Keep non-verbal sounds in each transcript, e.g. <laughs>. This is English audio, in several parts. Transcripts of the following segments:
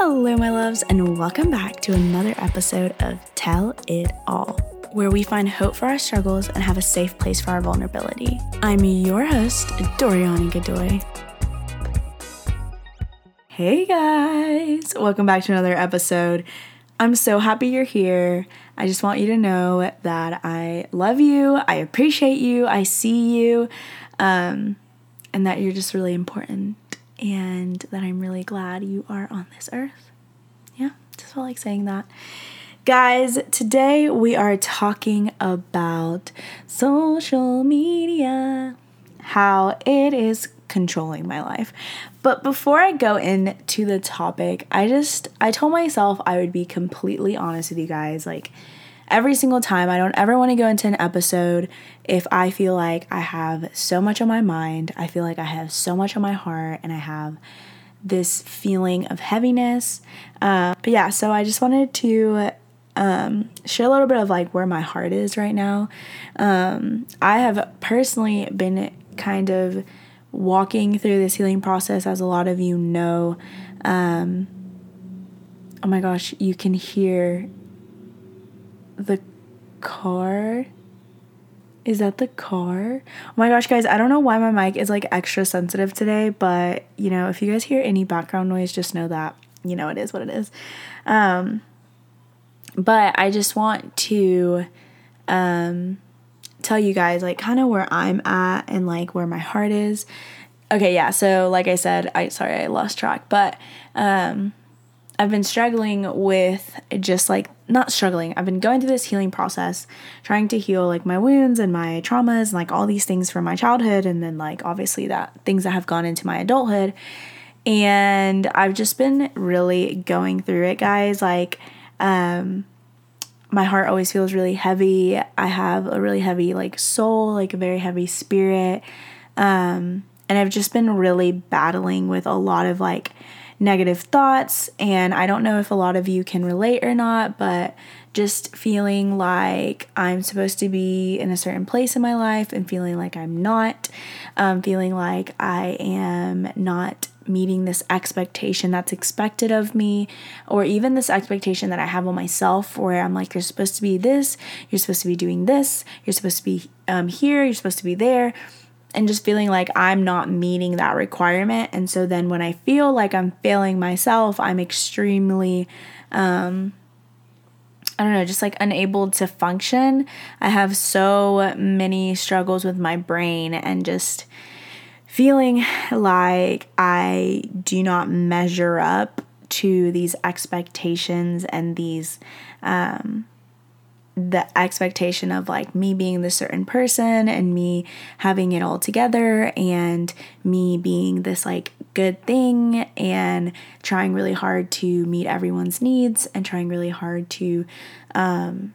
Hello, my loves, and welcome back to another episode of Tell It All, where we find hope for our struggles and have a safe place for our vulnerability. I'm your host, Doriani Godoy. Hey guys, welcome back to another episode. I'm so happy you're here. I just want you to know that I love you, I appreciate you, I see you, um, and that you're just really important and that I'm really glad you are on this earth. Yeah, just felt like saying that. Guys, today we are talking about social media, how it is controlling my life. But before I go into the topic, I just I told myself I would be completely honest with you guys like every single time. I don't ever want to go into an episode if I feel like I have so much on my mind, I feel like I have so much on my heart, and I have this feeling of heaviness. Uh, but yeah, so I just wanted to um, share a little bit of like where my heart is right now. Um, I have personally been kind of walking through this healing process, as a lot of you know. Um, oh my gosh, you can hear the car. Is that the car? Oh my gosh, guys, I don't know why my mic is like extra sensitive today, but you know, if you guys hear any background noise, just know that, you know, it is what it is. Um, but I just want to um, tell you guys like kind of where I'm at and like where my heart is. Okay, yeah. So like I said, I sorry I lost track, but um, I've been struggling with just like not struggling. I've been going through this healing process, trying to heal like my wounds and my traumas and like all these things from my childhood and then like obviously that things that have gone into my adulthood. And I've just been really going through it, guys. Like um my heart always feels really heavy. I have a really heavy like soul, like a very heavy spirit. Um and I've just been really battling with a lot of like negative thoughts. And I don't know if a lot of you can relate or not, but just feeling like I'm supposed to be in a certain place in my life and feeling like I'm not, um, feeling like I am not meeting this expectation that's expected of me, or even this expectation that I have on myself, where I'm like, you're supposed to be this, you're supposed to be doing this, you're supposed to be um, here, you're supposed to be there and just feeling like I'm not meeting that requirement. And so then when I feel like I'm failing myself, I'm extremely, um, I don't know, just like unable to function. I have so many struggles with my brain and just feeling like I do not measure up to these expectations and these, um, the expectation of like me being this certain person and me having it all together and me being this like good thing and trying really hard to meet everyone's needs and trying really hard to um,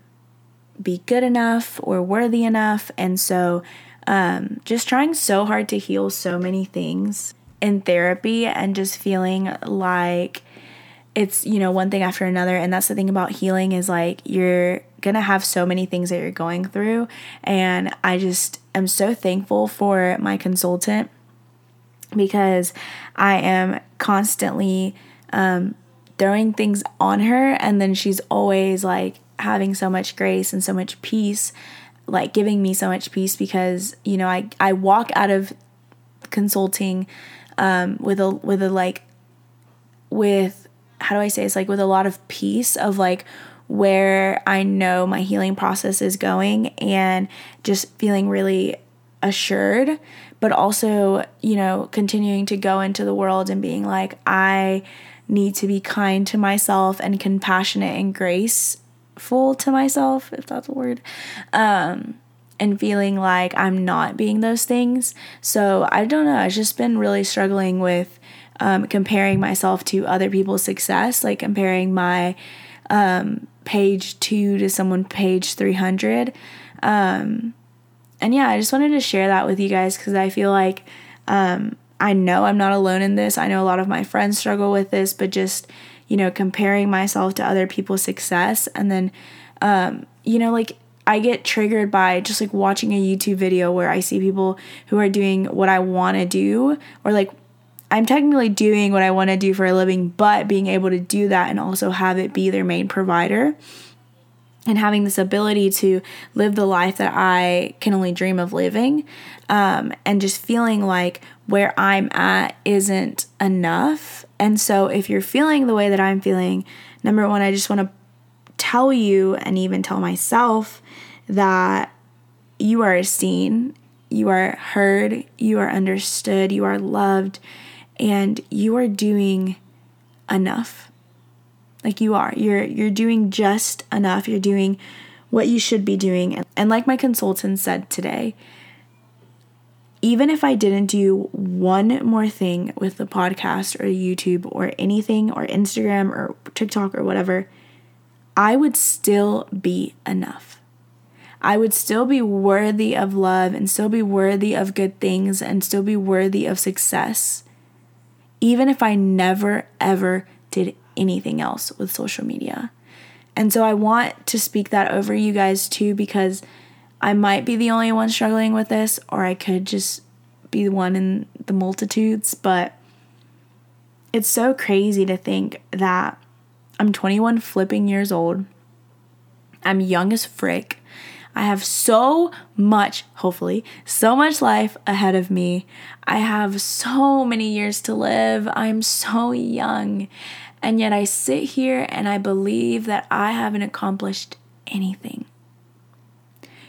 be good enough or worthy enough. And so um, just trying so hard to heal so many things in therapy and just feeling like it's you know one thing after another and that's the thing about healing is like you're gonna have so many things that you're going through. And i just am so thankful for my consultant because i am constantly um, throwing things on her. And then she's always like having so much grace and so much peace like giving me so much peace because you know i i walk out of consulting um, with a with a like with how do I say it's like with a lot of peace of like where I know my healing process is going and just feeling really assured, but also, you know, continuing to go into the world and being like, I need to be kind to myself and compassionate and graceful to myself, if that's a word. Um, and feeling like I'm not being those things. So I don't know, I've just been really struggling with um, comparing myself to other people's success, like comparing my um, page two to someone page 300. Um, and yeah, I just wanted to share that with you guys because I feel like um, I know I'm not alone in this. I know a lot of my friends struggle with this, but just, you know, comparing myself to other people's success and then, um, you know, like I get triggered by just like watching a YouTube video where I see people who are doing what I want to do or like I'm technically doing what I want to do for a living, but being able to do that and also have it be their main provider and having this ability to live the life that I can only dream of living, um, and just feeling like where I'm at isn't enough. And so, if you're feeling the way that I'm feeling, number one, I just want to tell you and even tell myself that you are seen, you are heard, you are understood, you are loved, and you are doing enough. Like you are. You're you're doing just enough. You're doing what you should be doing. And like my consultant said today, even if I didn't do one more thing with the podcast or YouTube or anything or Instagram or TikTok or whatever, I would still be enough. I would still be worthy of love and still be worthy of good things and still be worthy of success, even if I never ever did anything else with social media. And so I want to speak that over you guys too because I might be the only one struggling with this, or I could just be the one in the multitudes. But it's so crazy to think that I'm 21 flipping years old. I'm young as frick. I have so much, hopefully, so much life ahead of me. I have so many years to live. I'm so young. And yet I sit here and I believe that I haven't accomplished anything.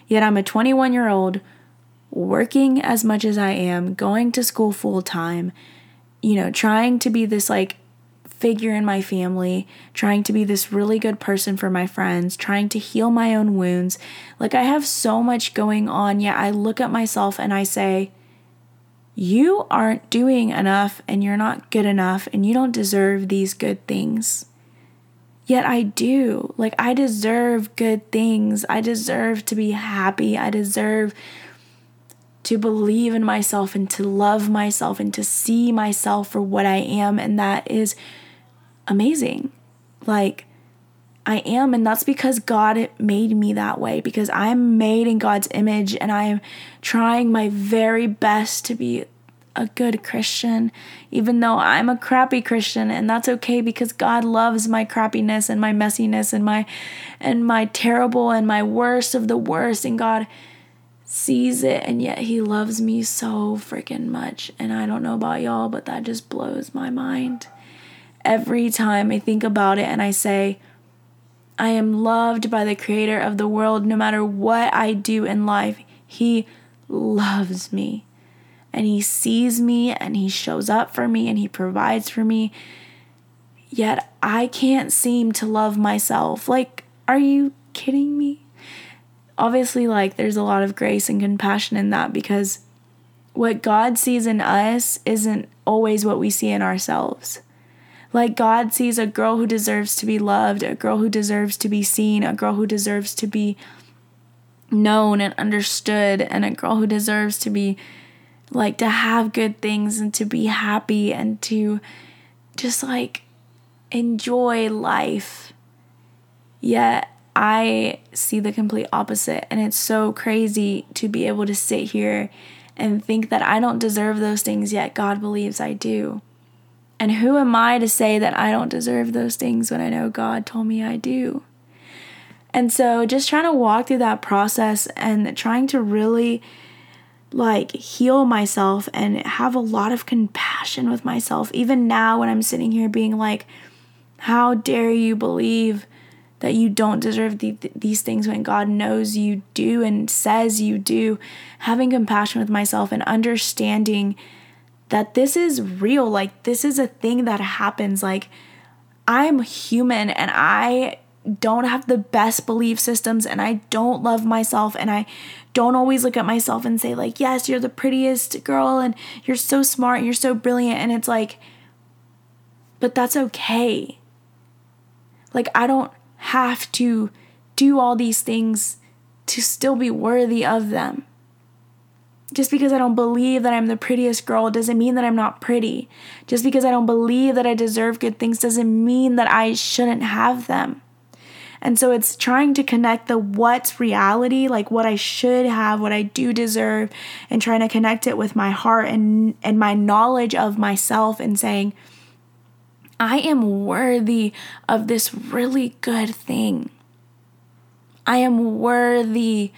Yet I'm a 21 year old working as much as I am, going to school full time, you know, trying to be this like figure in my family, trying to be this really good person for my friends, trying to heal my own wounds. Like I have so much going on, yet I look at myself and I say, you aren't doing enough and you're not good enough and you don't deserve these good things. Yet I do. Like, I deserve good things. I deserve to be happy. I deserve to believe in myself and to love myself and to see myself for what I am. And that is amazing. Like, I am, and that's because God made me that way, because I'm made in God's image and I am trying my very best to be a good Christian, even though I'm a crappy Christian, and that's okay because God loves my crappiness and my messiness and my and my terrible and my worst of the worst, and God sees it and yet he loves me so freaking much. And I don't know about y'all, but that just blows my mind. Every time I think about it and I say, I am loved by the creator of the world no matter what I do in life. He loves me. And he sees me and he shows up for me and he provides for me. Yet I can't seem to love myself. Like, are you kidding me? Obviously, like, there's a lot of grace and compassion in that because what God sees in us isn't always what we see in ourselves. Like God sees a girl who deserves to be loved, a girl who deserves to be seen, a girl who deserves to be known and understood, and a girl who deserves to be like to have good things and to be happy and to just like enjoy life. Yet I see the complete opposite, and it's so crazy to be able to sit here and think that I don't deserve those things, yet God believes I do. And who am I to say that I don't deserve those things when I know God told me I do? And so just trying to walk through that process and trying to really like heal myself and have a lot of compassion with myself. Even now, when I'm sitting here being like, how dare you believe that you don't deserve the, these things when God knows you do and says you do? Having compassion with myself and understanding that this is real. Like, this is a thing that happens. Like, I'm human and I don't have the best belief systems and I don't love myself and I don't always look at myself and say like yes you're the prettiest girl and you're so smart and you're so brilliant and it's like but that's okay like I don't have to do all these things to still be worthy of them just because I don't believe that I'm the prettiest girl doesn't mean that I'm not pretty. Just because I don't believe that I deserve good things doesn't mean that I shouldn't have them. And so it's trying to connect the what's reality, like what I should have, what I do deserve, and trying to connect it with my heart and and my knowledge of myself and saying, I am worthy of this really good thing. I am worthy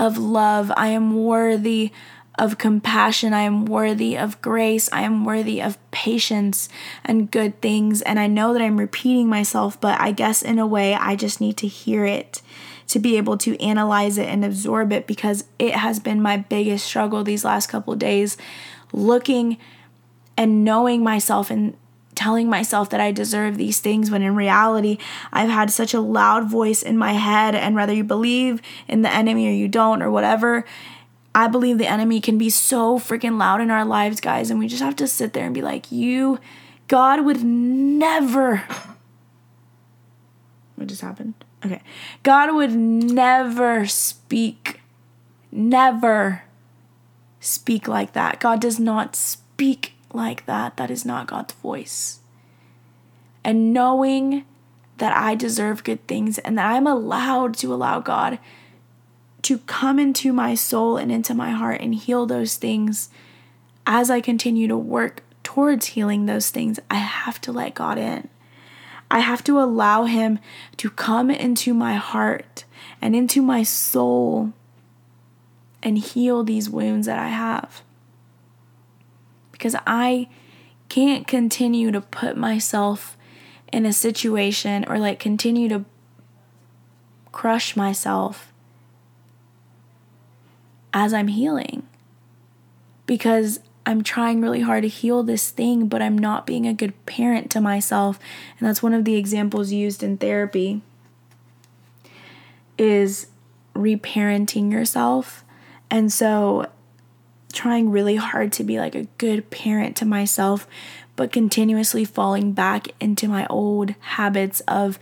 of love. I am worthy of compassion. I am worthy of grace. I am worthy of patience and good things. And I know that I'm repeating myself, but I guess in a way, I just need to hear it to be able to analyze it and absorb it because it has been my biggest struggle these last couple days looking and knowing myself and telling myself that I deserve these things when in reality I've had such a loud voice in my head and whether you believe in the enemy or you don't or whatever I believe the enemy can be so freaking loud in our lives, guys, and we just have to sit there and be like, you, God would never. <laughs> What just happened? Okay. God would never speak, never speak like that. God does not speak like that. That is not God's voice. And knowing that I deserve good things and that I'm allowed to allow God to come into my soul and into my heart and heal those things as I continue to work towards healing those things, I have to let God in. I have to allow Him to come into my heart and into my soul and heal these wounds that I have. Because I can't continue to put myself in a situation or like continue to crush myself as I'm healing because I'm trying really hard to heal this thing, but I'm not being a good parent to myself. And that's one of the examples used in therapy is reparenting yourself. And so trying really hard to be like a good parent to myself, but continuously falling back into my old habits of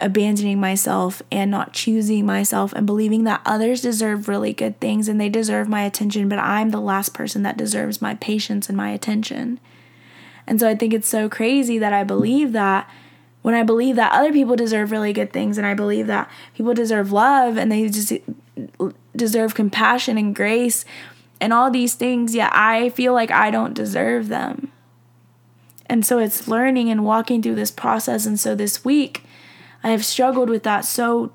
abandoning myself and not choosing myself and believing that others deserve really good things and they deserve my attention, but I'm the last person that deserves my patience and my attention. And so I think it's so crazy that I believe that when I believe that other people deserve really good things and I believe that people deserve love and they just deserve compassion and grace and all these things, yet I feel like I don't deserve them. And so it's learning and walking through this process. And so this week, I have struggled with that so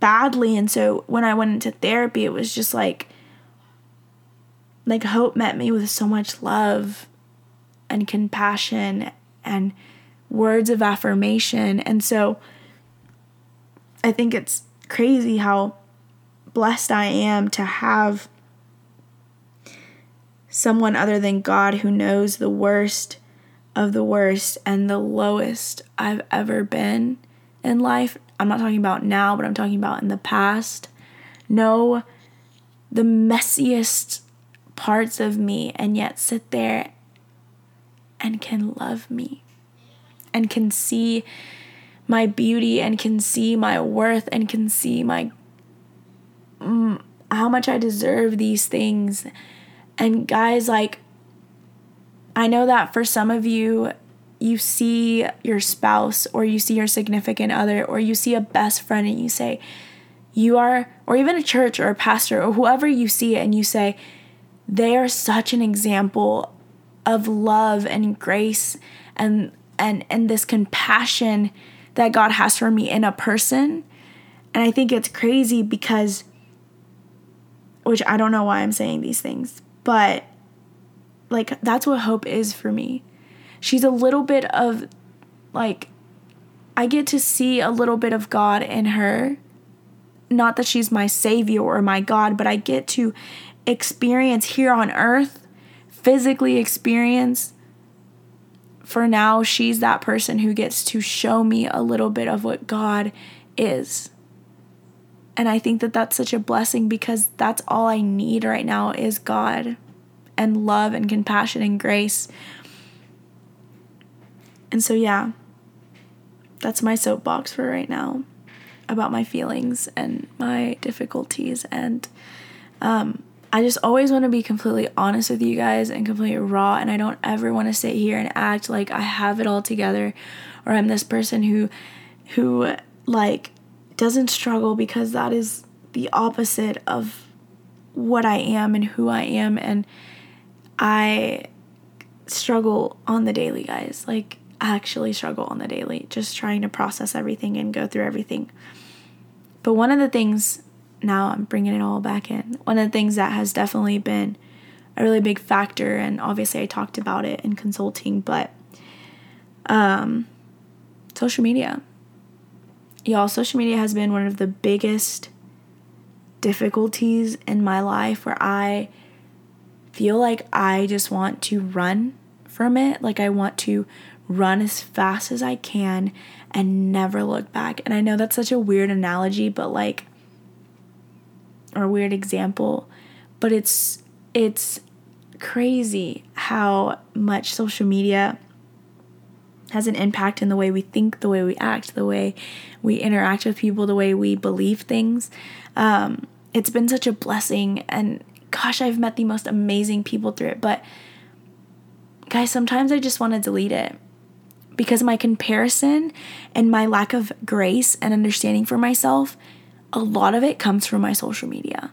badly. And so when I went into therapy, it was just like, like Hope met me with so much love and compassion and words of affirmation. And so I think it's crazy how blessed I am to have someone other than God who knows the worst of the worst and the lowest I've ever been in life, I'm not talking about now, but I'm talking about in the past, know the messiest parts of me and yet sit there and can love me and can see my beauty and can see my worth and can see my mm, how much I deserve these things. And guys like I know that for some of you you see your spouse or you see your significant other or you see a best friend and you say, you are, or even a church or a pastor or whoever you see it and you say, they are such an example of love and grace and and and this compassion that God has for me in a person. And I think it's crazy because which I don't know why I'm saying these things, but like that's what hope is for me she's a little bit of like I get to see a little bit of God in her. Not that she's my savior or my God, but I get to experience here on earth, physically experience. For now, she's that person who gets to show me a little bit of what God is. And I think that that's such a blessing because that's all I need right now is God and love and compassion and grace and so, yeah, that's my soapbox for right now about my feelings and my difficulties. And um, I just always want to be completely honest with you guys and completely raw. And I don't ever want to sit here and act like I have it all together or I'm this person who, who like doesn't struggle because that is the opposite of what I am and who I am and I struggle on the daily, guys. Like I actually struggle on the daily, just trying to process everything and go through everything. But one of the things now I'm bringing it all back in. One of the things that has definitely been a really big factor and obviously I talked about it in consulting, but um social media. Y'all, social media has been one of the biggest difficulties in my life where I feel like I just want to run from it. Like I want to run as fast as I can and never look back. And I know that's such a weird analogy, but like or weird example, but it's it's crazy how much social media has an impact in the way we think, the way we act, the way we interact with people, the way we believe things. Um, it's been such a blessing, and gosh, I've met the most amazing people through it. But guys, sometimes I just want to delete it because my comparison and my lack of grace and understanding for myself, a lot of it comes from my social media.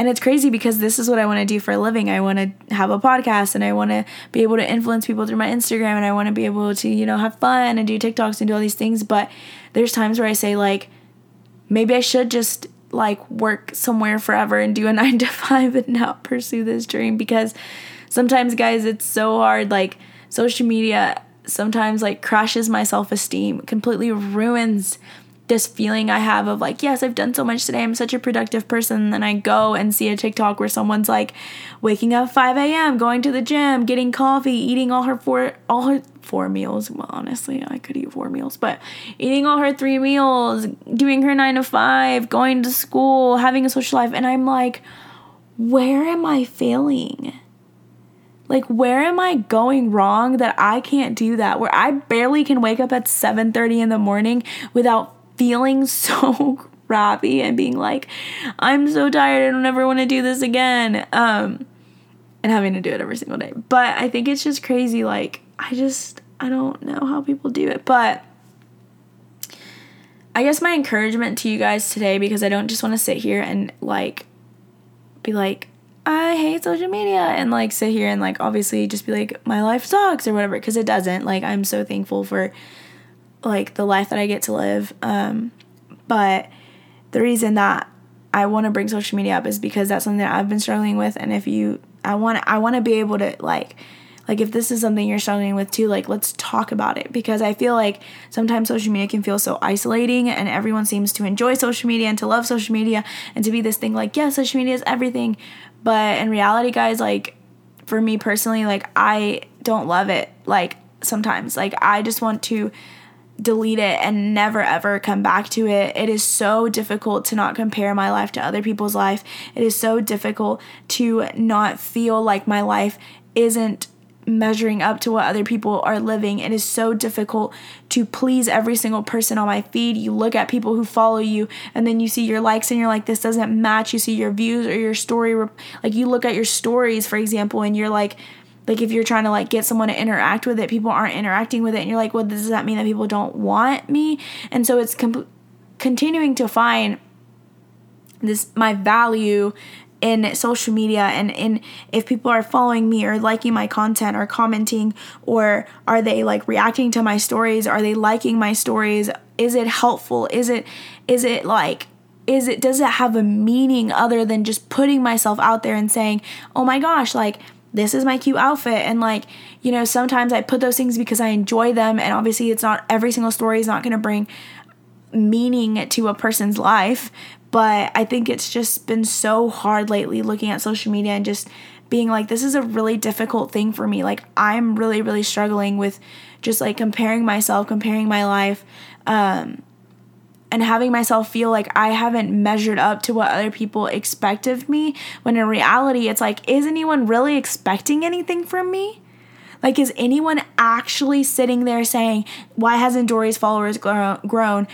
And it's crazy because this is what I want to do for a living. I want to have a podcast and I want to be able to influence people through my Instagram and I want to be able to, you know, have fun and do TikToks and do all these things. But there's times where I say, like, maybe I should just like work somewhere forever and do a <laughs> nine to five and not pursue this dream because sometimes, guys, it's so hard. Like, social media sometimes like crashes my self esteem, completely ruins this feeling I have of like, yes, I've done so much today. I'm such a productive person. And then I go and see a TikTok where someone's like waking up 5 a.m., going to the gym, getting coffee, eating all her four all her four meals. Well, honestly, I could eat four meals, but eating all her three meals, doing her nine to five, going to school, having a social life. And I'm like, where am I failing? Like where am I going wrong that I can't do that? Where I barely can wake up at 7:30 in the morning without feeling <laughs> so crappy and being like, I'm so tired, I don't ever want to do this again. Um, and having to do it every single day. But I think it's just crazy. Like, I just, I don't know how people do it. But I guess my encouragement to you guys today, because I don't just want to sit here and like be like, I hate social media and like sit here and like obviously just be like, my life sucks or whatever, because it doesn't. Like, I'm so thankful for like the life that I get to live. Um, but the reason that I want to bring social media up is because that's something that I've been struggling with. And if you, I want, I want to be able to like, like if this is something you're struggling with too, like let's talk about it because I feel like sometimes social media can feel so isolating and everyone seems to enjoy social media and to love social media and to be this thing like, yeah, social media is everything. But in reality, guys, like for me personally, like I don't love it. Like sometimes, like I just want to delete it and never ever come back to it. It is so difficult to not compare my life to other people's life. It is so difficult to not feel like my life isn't measuring up to what other people are living. It is so difficult to please every single person on my feed. You look at people who follow you and then you see your likes and you're like, this doesn't match. You see your views or your story. Like you look at your stories, for example, and you're like, like if you're trying to like get someone to interact with it people aren't interacting with it and you're like well does that mean that people don't want me? And so it's com- continuing to find this my value in social media and in if people are following me or liking my content or commenting or are they like reacting to my stories? Are they liking my stories? Is it helpful? Is it is it like is it does it have a meaning other than just putting myself out there and saying oh my gosh like this is my cute outfit. And like you know sometimes i put those things because i enjoy them. And obviously it's not every single story is not going to bring meaning to a person's life. But i think it's just been so hard lately looking at social media and just being like this is a really difficult thing for me. Like i'm really really struggling with just like comparing myself comparing my life um and having myself feel like I haven't measured up to what other people expect of me when in reality it's like is anyone really expecting anything from me? Like is anyone actually sitting there saying why hasn't Dory's followers grown?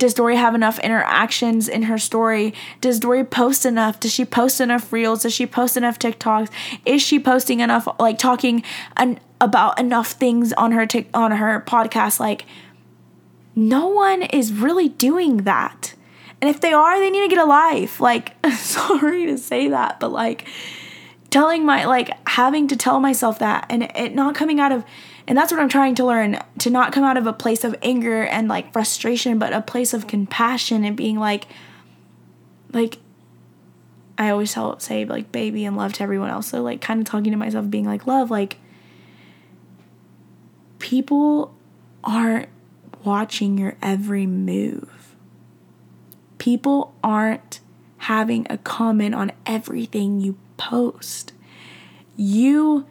Does Dory have enough interactions in her story? Does Dory post enough? Does she post enough reels? Does she post enough TikToks? Is she posting enough like talking an, about enough things on her tic- on her podcast like no one is really doing that. And if they are, they need to get a life. Like, <laughs> sorry to say that, but like, telling my, like, having to tell myself that and it not coming out of, and that's what I'm trying to learn to not come out of a place of anger and like frustration, but a place of compassion and being like, like, I always tell, say, like, baby and love to everyone else. So, like, kind of talking to myself, being like, love, like, people aren't watching your every move. People aren't having a comment on everything you post. You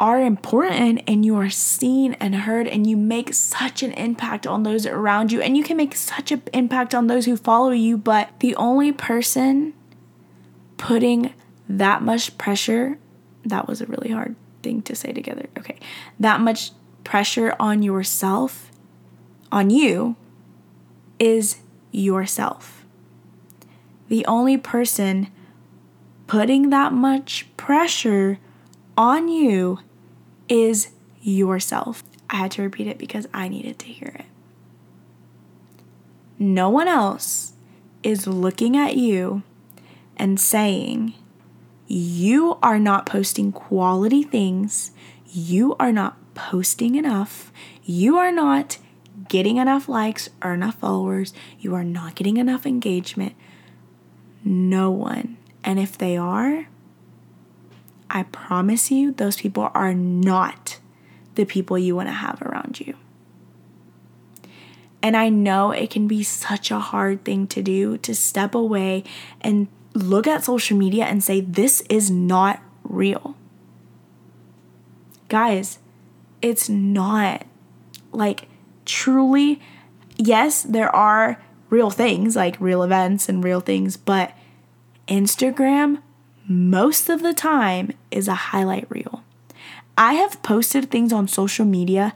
are important and you are seen and heard and you make such an impact on those around you and you can make such an impact on those who follow you but the only person putting that much pressure that was a really hard thing to say together okay that much pressure on yourself on you is yourself the only person putting that much pressure on you is yourself. I had to repeat it because I needed to hear it. No one else is looking at you and saying, You are not posting quality things. You are not posting enough. You are not getting enough likes or enough followers. You are not getting enough engagement. No one. And if they are, I promise you, those people are not the people you want to have around you. And I know it can be such a hard thing to do to step away and look at social media and say, this is not real. Guys, it's not. Like, truly, yes, there are real things like real events and real things, but Instagram most of the time is a highlight reel. I have posted things on social media,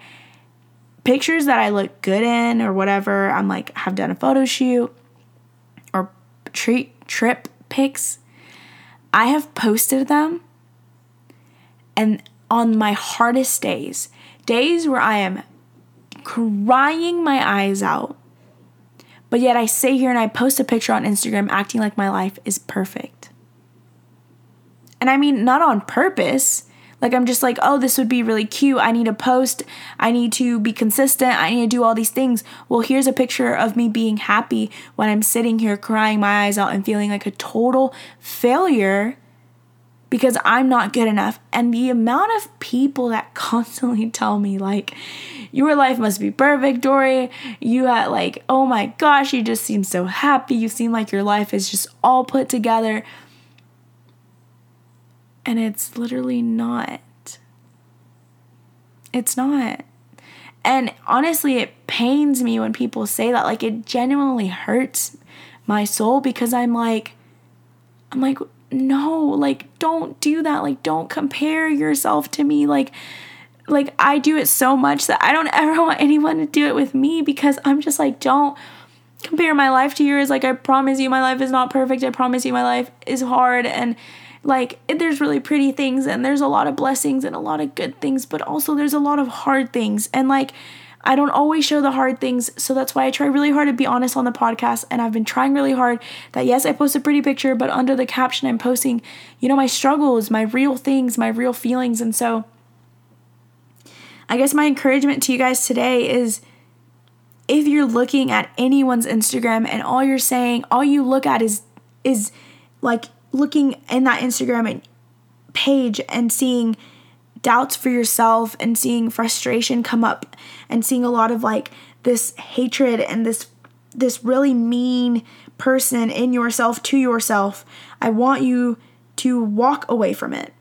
pictures that I look good in or whatever. I'm like, have done a photo shoot or treat trip pics. I have posted them and on my hardest days, days where I am crying my eyes out, but yet I sit here and I post a picture on Instagram acting like my life is perfect. And I mean, not on purpose. Like, I'm just like, oh, this would be really cute. I need to post. I need to be consistent. I need to do all these things. Well, here's a picture of me being happy when I'm sitting here crying my eyes out and feeling like a total failure because I'm not good enough. And the amount of people that <laughs> constantly tell me, like, your life must be perfect, Dory. You had, like, oh my gosh, you just seem so happy. You seem like your life is just all put together. And it's literally not. It's not. And honestly, it pains me when people say that. Like, it genuinely hurts my soul because I'm like, I'm like, no, like, don't do that. Like, don't compare yourself to me. Like, like I do it so much that I don't <laughs> ever want anyone to do it with me because I'm just like, don't compare my life to yours. Like, I promise you, my life is not perfect. I promise you, my life is hard. And like there's really pretty things and there's a lot of blessings and a lot of good things but also there's a lot of hard things and like I don't always show the hard things, so that's why I try really hard to be honest on the podcast. And I've been trying really hard that yes, I post a pretty picture, but under the caption, I'm posting, you know, my struggles, my real things, my real feelings. And so I guess my encouragement to you guys today is if you're looking at anyone's Instagram and all you're saying, all you look at is, is like looking in that Instagram page and seeing doubts for yourself and seeing frustration come up and seeing a lot of like this hatred and this this really mean person in yourself to yourself, I want you to walk away from it.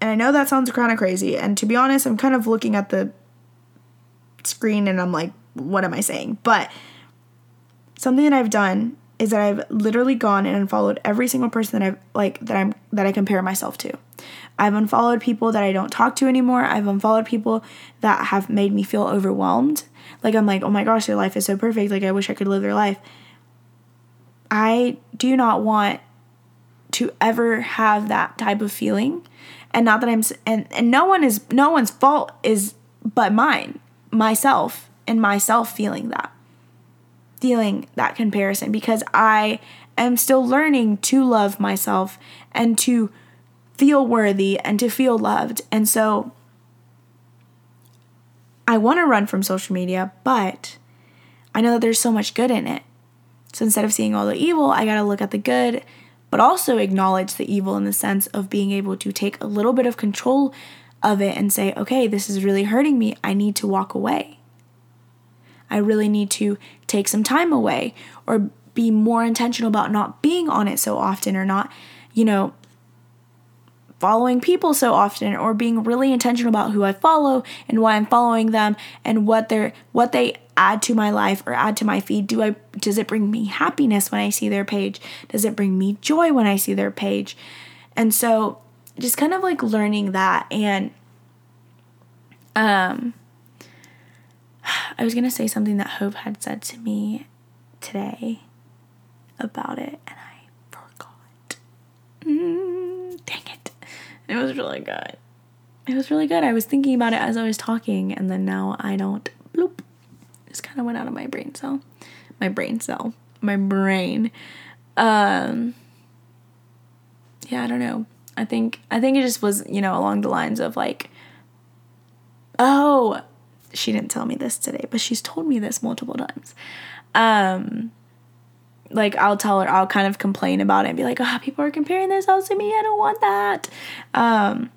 And I know that sounds kind of crazy. And to be honest, I'm kind of looking at the screen and I'm like, what am I saying? But something that I've done is that I've literally gone and unfollowed every single person that I've like that I'm that I compare myself to. I've unfollowed people that I don't talk to anymore. I've unfollowed people that have made me feel overwhelmed. Like I'm like, "Oh my gosh, their life is so perfect. Like I wish I could live their life." I do not want to ever have that type of feeling. And not that I'm and and no one is no one's fault is but mine, myself and myself feeling that. Feeling that comparison because I am still learning to love myself and to feel worthy and to feel loved. And so I want to run from social media, but I know that there's so much good in it. So instead of seeing all the evil, I got to look at the good, but also acknowledge the evil in the sense of being able to take a little bit of control of it and say, okay, this is really hurting me. I need to walk away. I really need to take some time away or be more intentional about not being on it so often or not, you know, following people so often or being really intentional about who I follow and why I'm following them and what they're what they add to my life or add to my feed do I does it bring me happiness when I see their page does it bring me joy when I see their page and so just kind of like learning that and um I was going to say something that Hope had said to me today about it and I forgot. Mm, dang it. It was really good. It was really good. I was thinking about it as I was talking and then now I don't bloop. Just kind of went out of my brain cell. My brain cell. My brain. Um Yeah, I don't know. I think I think it just was, you know, along the lines of like oh, she didn't tell me this today, but she's told me this multiple times. Um like I'll tell her I'll kind of complain about it and be like, "Oh, people are comparing themselves to me. I don't want that." Um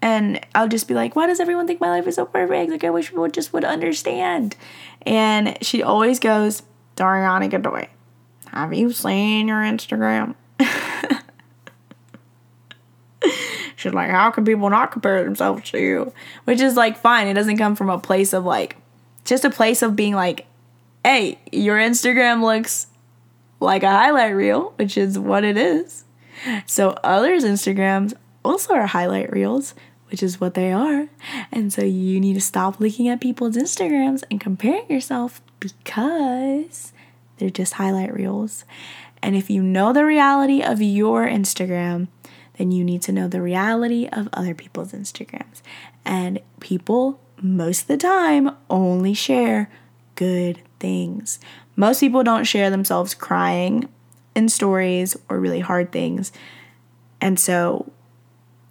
and I'll just be like, "Why does everyone think my life is so perfect? Like I wish people just would understand." And she always goes, "Dariana Godoy, have you seen your Instagram?" <laughs> She's like, how can people not compare themselves to you? Which is like fine. It doesn't come from a place of like, just a place of being like, hey, your Instagram looks like a highlight reel, which is what it is. So others' Instagrams also are highlight reels, which is what they are. And so you need to stop looking at people's Instagrams and comparing yourself because they're just highlight reels. And if you know the reality of your Instagram, then you need to know the reality of other people's Instagrams. And people, most of the time, only share good things. Most people don't share themselves crying in stories or really hard things. And so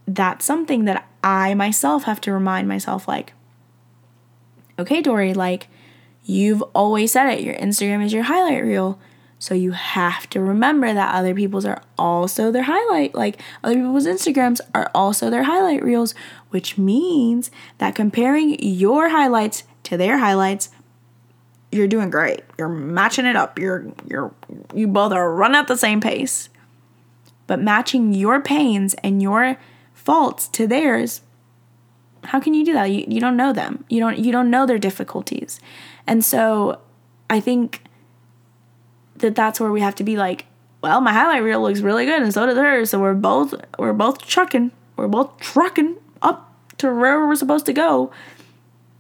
that's something that I myself have to remind myself like, okay, Dory, like, you've always said it. Your Instagram is your highlight reel. So you have to remember that other people's are also their highlight, like other people's Instagrams are also their highlight reels, which means that comparing your highlights to their highlights, you're doing great. You're matching it up. You're you're you both are running at the same pace. But matching your pains and your faults to theirs, how can you do that? You, you don't know them. You don't you don't know their difficulties. And so I think that that's where we have to be like, well, my highlight reel looks really good and so does hers. So we're both we're both trucking. We're both trucking up to where we're supposed to go.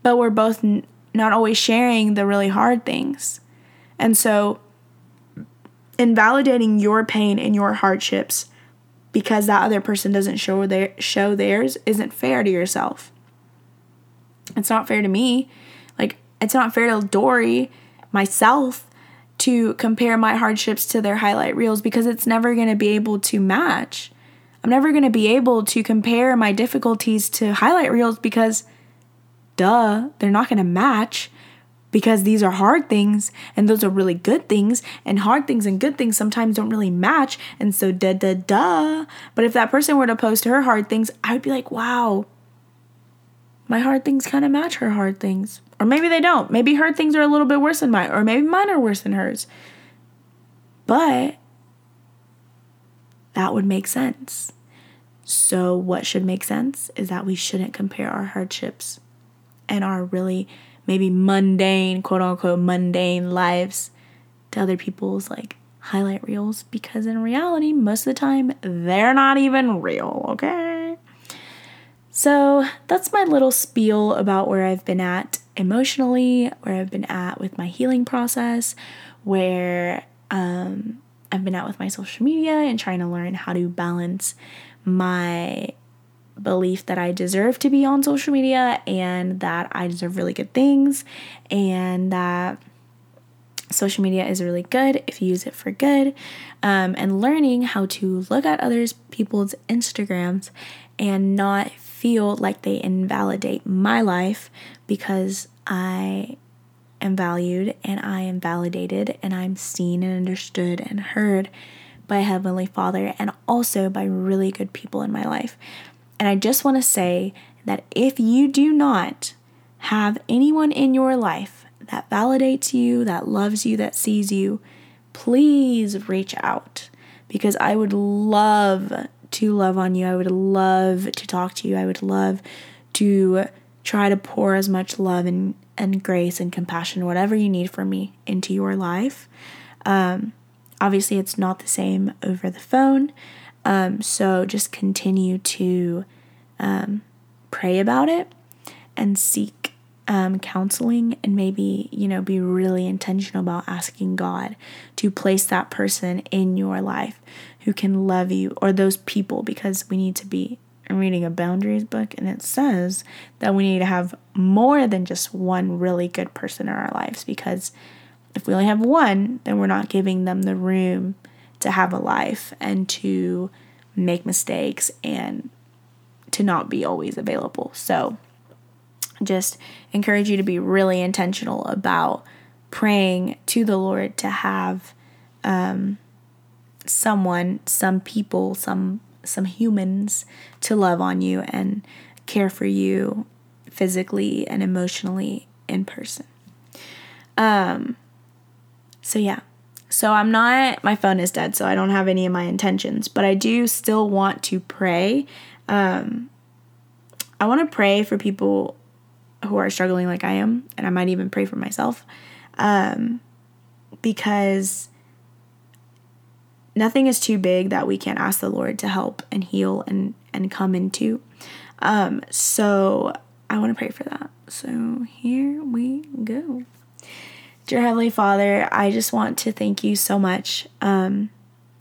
But we're both not always sharing the really hard things. And so invalidating your pain and your hardships because that other person doesn't show their show theirs isn't fair to yourself. It's not fair to me. Like it's not fair to Dory, myself, to compare my hardships to their highlight reels because it's never going to be able to match. I'm never going to be able to compare my difficulties to highlight reels because, duh, they're not going to match because these are hard things and those are really good things and hard things and good things sometimes don't really match and so duh duh duh but if that person were to post her hard things i would be like wow my hard things kind of match her hard things or maybe they don't. Maybe her things are a little bit worse than mine, or maybe mine are worse than hers. But that would make sense. So, what should make sense is that we shouldn't compare our hardships and our really maybe mundane, quote unquote, mundane lives to other people's like highlight reels because in reality, most of the time, they're not even real, okay? So, that's my little spiel about where I've been at emotionally, where I've been at with my healing process, where um, I've been at with my social media and trying to learn how to balance my belief that I deserve to be on social media and that I deserve really good things and that social media is really good if you use it for good um, and learning how to look at others people's instagrams and not feel like they invalidate my life because i am valued and i am validated and i'm seen and understood and heard by heavenly father and also by really good people in my life and i just want to say that if you do not have anyone in your life that validates you, that loves you, that sees you, please reach out because I would love to love on you. I would love to talk to you. I would love to try to pour as much love and, and grace and compassion, whatever you need from me, into your life. Um, obviously, it's not the same over the phone. Um, so just continue to um, pray about it and seek um, counseling and maybe, you know, be really intentional about asking God to place that person in your life who can love you or those people because we need to be I'm reading a boundaries book and it says that we need to have more than just one really good person in our lives because if we only have one, then we're not giving them the room to have a life and to make mistakes and to not be always available. So, just encourage you to be really intentional about praying to the Lord to have um, someone, some people, some some humans to love on you and care for you physically and emotionally in person. Um so yeah. So I'm not my phone is dead so I don't have any of my intentions, but I do still want to pray. Um I want to pray for people who are struggling like I am, and I might even pray for myself, um, because nothing is too big that we can't ask the Lord to help and heal and and come into. Um, so I want to pray for that. So here we go. Dear Heavenly Father, I just want to thank you so much um,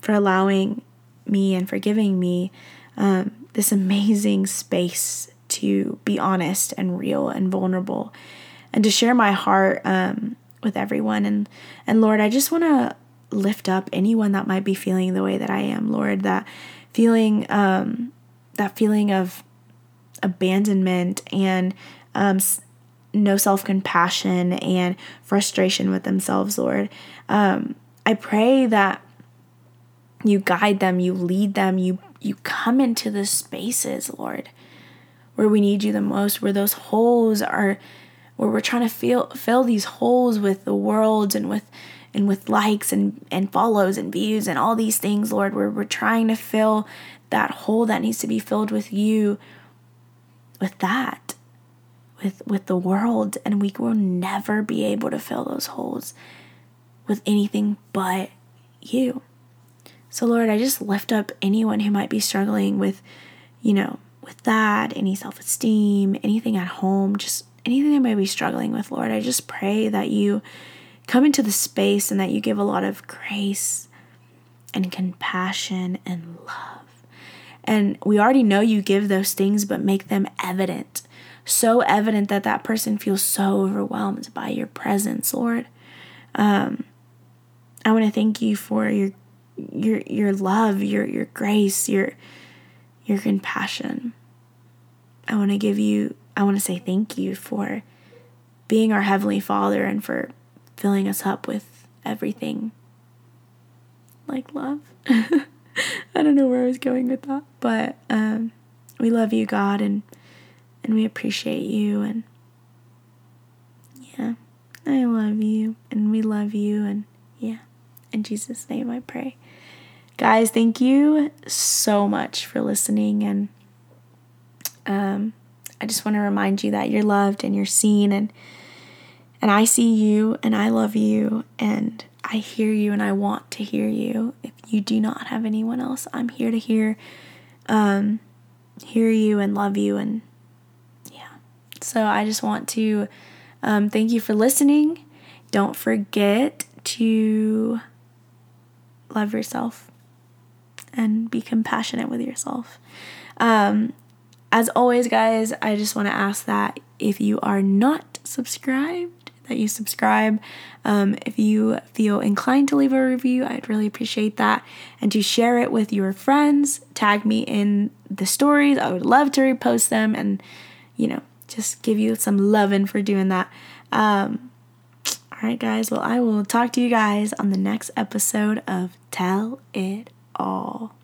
for allowing me and for giving me um, this amazing space to be honest and real and vulnerable and to share my heart um, with everyone. And, and Lord, I just want to lift up anyone that might be feeling the way that I am, Lord, that feeling, um, that feeling of abandonment and um, no self compassion and frustration with themselves, Lord. Um, I pray that you guide them, you lead them, you you come into the spaces, Lord, where we need you the most, where those holes are where we're trying to fill fill these holes with the world and with and with likes and, and follows and views and all these things, Lord, where we're trying to fill that hole that needs to be filled with you, with that, with with the world, and we will never be able to fill those holes with anything but you. So Lord, I just lift up anyone who might be struggling with, you know, with that, any self esteem, anything at home, just anything they might be struggling with, Lord, I just pray that you come into the space and that you give a lot of grace and compassion and love. And we already know you give those things, but make them evident. So evident that that person feels so overwhelmed by your presence, Lord. Um, I want to thank you for your your your love, your your grace, your your compassion. I want to give you, I want to say thank you for being our Heavenly Father and for filling us up with everything like love. <laughs> I don't know where I was going with that, but um, we love you, God, and and we appreciate you, and yeah, I love you, and we love you, and yeah, in Jesus' name I pray. Guys, thank you so much for listening, and um, I just want to remind you that you're loved and you're seen and and I see you and I love you and I hear you and I want to hear you. If you do not have anyone else, I'm here to hear um hear you and love you and. So I just want to um, thank you for listening. Don't forget to love yourself and be compassionate with yourself. Um, as always, guys, I just want to ask that if you are not subscribed, that you subscribe. Um, if you feel inclined to leave a review, I'd really appreciate that. And to share it with your friends, tag me in the stories. I would love to repost them and, you know, just give you some loving for doing that. Um, all right, guys. Well, I will talk to you guys on the next episode of Tell It All.